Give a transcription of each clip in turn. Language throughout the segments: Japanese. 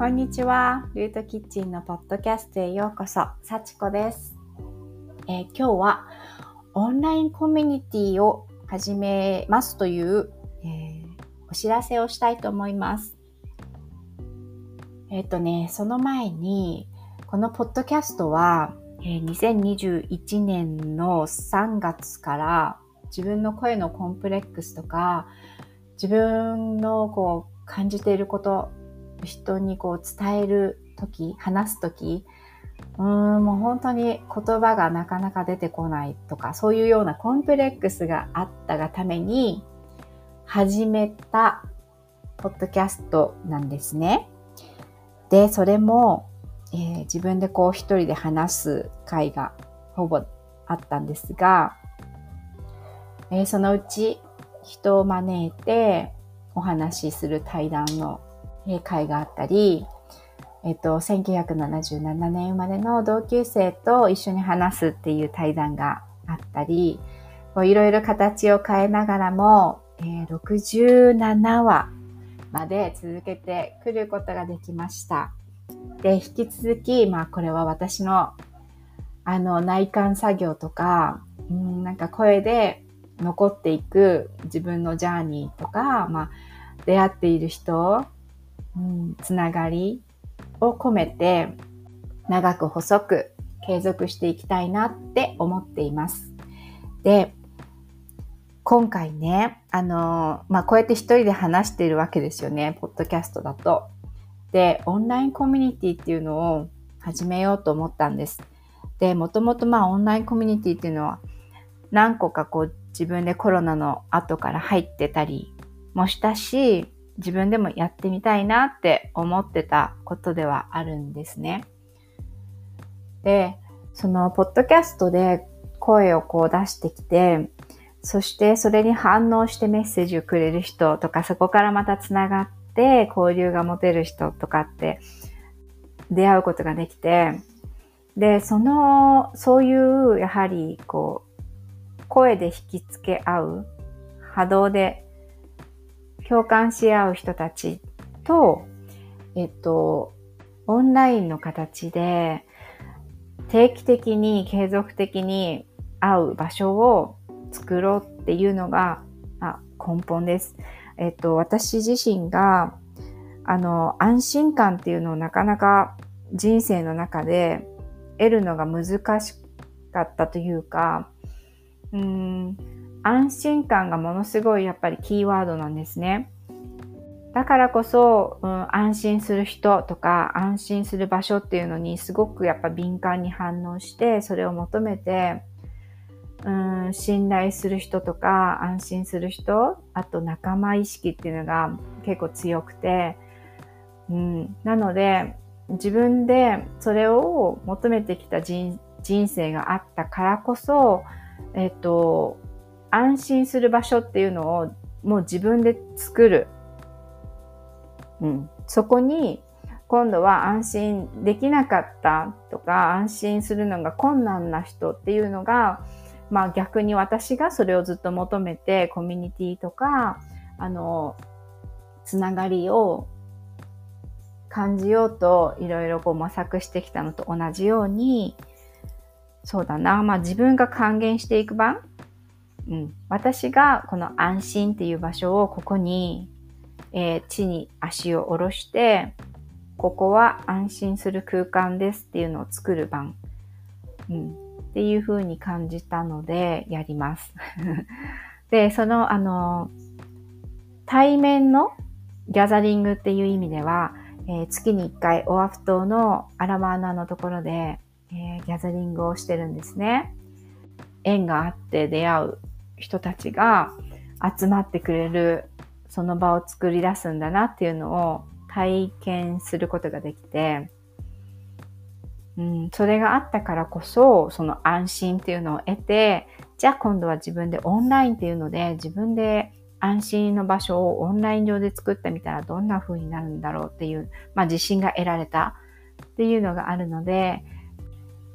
こんにちは。ルートキッチンのポッドキャストへようこそ。さちこです、えー、今日はオンラインコミュニティを始めますという、えー、お知らせをしたいと思います。えっ、ー、とね、その前に、このポッドキャストは、えー、2021年の3月から自分の声のコンプレックスとか、自分のこう感じていること、人にこう伝えるとき、話すとき、うーん、もう本当に言葉がなかなか出てこないとか、そういうようなコンプレックスがあったがために始めたポッドキャストなんですね。で、それも、えー、自分でこう一人で話す回がほぼあったんですが、えー、そのうち人を招いてお話しする対談の会があったり、えっと、1977年生まれの同級生と一緒に話すっていう対談があったり、いろいろ形を変えながらも、えー、67話まで続けてくることができました。で、引き続き、まあこれは私のあの内観作業とか、うん、なんか声で残っていく自分のジャーニーとか、まあ出会っている人、うん、つながりを込めて長く細く継続していきたいなって思っています。で、今回ね、あの、まあ、こうやって一人で話しているわけですよね、ポッドキャストだと。で、オンラインコミュニティっていうのを始めようと思ったんです。で、もともとまあオンラインコミュニティっていうのは何個かこう自分でコロナの後から入ってたりもしたし、自分でもやってみたいなって思ってたことではあるんですね。で、そのポッドキャストで声をこう出してきて、そしてそれに反応してメッセージをくれる人とか、そこからまた繋がって交流が持てる人とかって出会うことができて、で、その、そういう、やはり、こう、声で引きつけ合う、波動で共感し合う人たちと、えっと、オンラインの形で定期的に継続的に会う場所を作ろうっていうのが、あ、根本です。えっと、私自身が、あの、安心感っていうのをなかなか人生の中で得るのが難しかったというか、うん、安心感がものすごいやっぱりキーワードなんですね。だからこそ、うん、安心する人とか安心する場所っていうのにすごくやっぱ敏感に反応してそれを求めて、うん、信頼する人とか安心する人あと仲間意識っていうのが結構強くて、うん、なので自分でそれを求めてきた人生があったからこそ、えっと、安心する場所っていうのをもう自分で作る。うん。そこに今度は安心できなかったとか安心するのが困難な人っていうのが、まあ逆に私がそれをずっと求めてコミュニティとか、あの、つながりを感じようといろいろこう模索してきたのと同じように、そうだな、まあ自分が還元していく場うん、私がこの安心っていう場所をここに、えー、地に足を下ろして、ここは安心する空間ですっていうのを作る番、うん、っていう風に感じたのでやります。で、その、あの、対面のギャザリングっていう意味では、えー、月に1回オアフ島のアラマーナのところで、えー、ギャザリングをしてるんですね。縁があって出会う人たちが集まってくれるその場を作り出すんだなっていうのを体験することができて、うん、それがあったからこそ、その安心っていうのを得て、じゃあ今度は自分でオンラインっていうので、自分で安心の場所をオンライン上で作ってみたらどんな風になるんだろうっていう、まあ自信が得られたっていうのがあるので、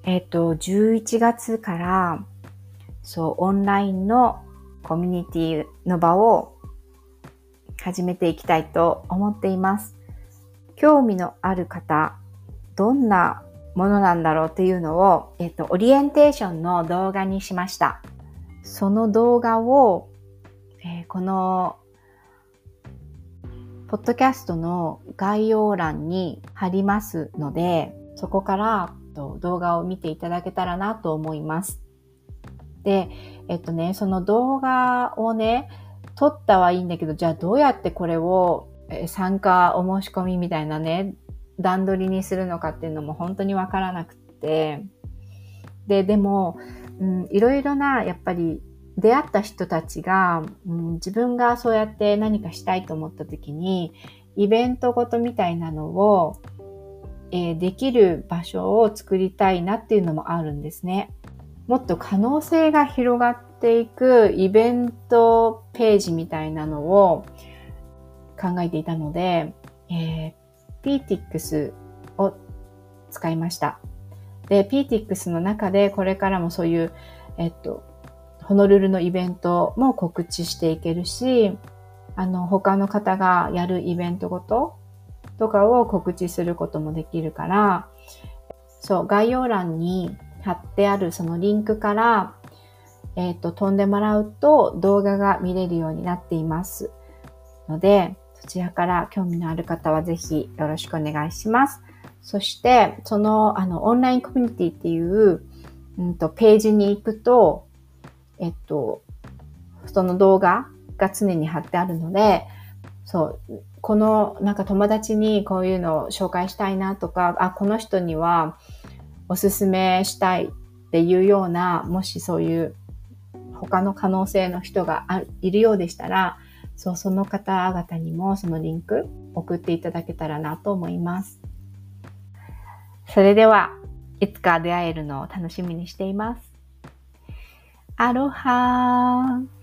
えっ、と、11月からそう、オンラインのコミュニティの場を始めていきたいと思っています。興味のある方、どんなものなんだろうっていうのを、えっと、オリエンテーションの動画にしました。その動画を、えー、この、ポッドキャストの概要欄に貼りますので、そこから動画を見ていただけたらなと思います。で、えっとね、その動画をね、撮ったはいいんだけど、じゃあどうやってこれを参加お申し込みみたいなね、段取りにするのかっていうのも本当にわからなくて。で、でも、うん、いろいろな、やっぱり出会った人たちが、うん、自分がそうやって何かしたいと思った時に、イベントごとみたいなのを、えー、できる場所を作りたいなっていうのもあるんですね。もっと可能性が広がっていくイベントページみたいなのを考えていたので、えー、PTX を使いました。で、PTX の中でこれからもそういう、えっと、ホノルルのイベントも告知していけるし、あの、他の方がやるイベントごととかを告知することもできるから、そう、概要欄に貼ってあるそのリンクから、えっ、ー、と、飛んでもらうと動画が見れるようになっていますので、そちらから興味のある方はぜひよろしくお願いします。そして、その、あの、オンラインコミュニティっていう、うんと、ページに行くと、えっと、その動画が常に貼ってあるので、そう、この、なんか友達にこういうのを紹介したいなとか、あ、この人にはおすすめしたいっていうような、もしそういう他の可能性の人がいるようでしたら、そう、その方々にもそのリンク送っていただけたらなと思います。それでは、いつか出会えるのを楽しみにしています。アロハー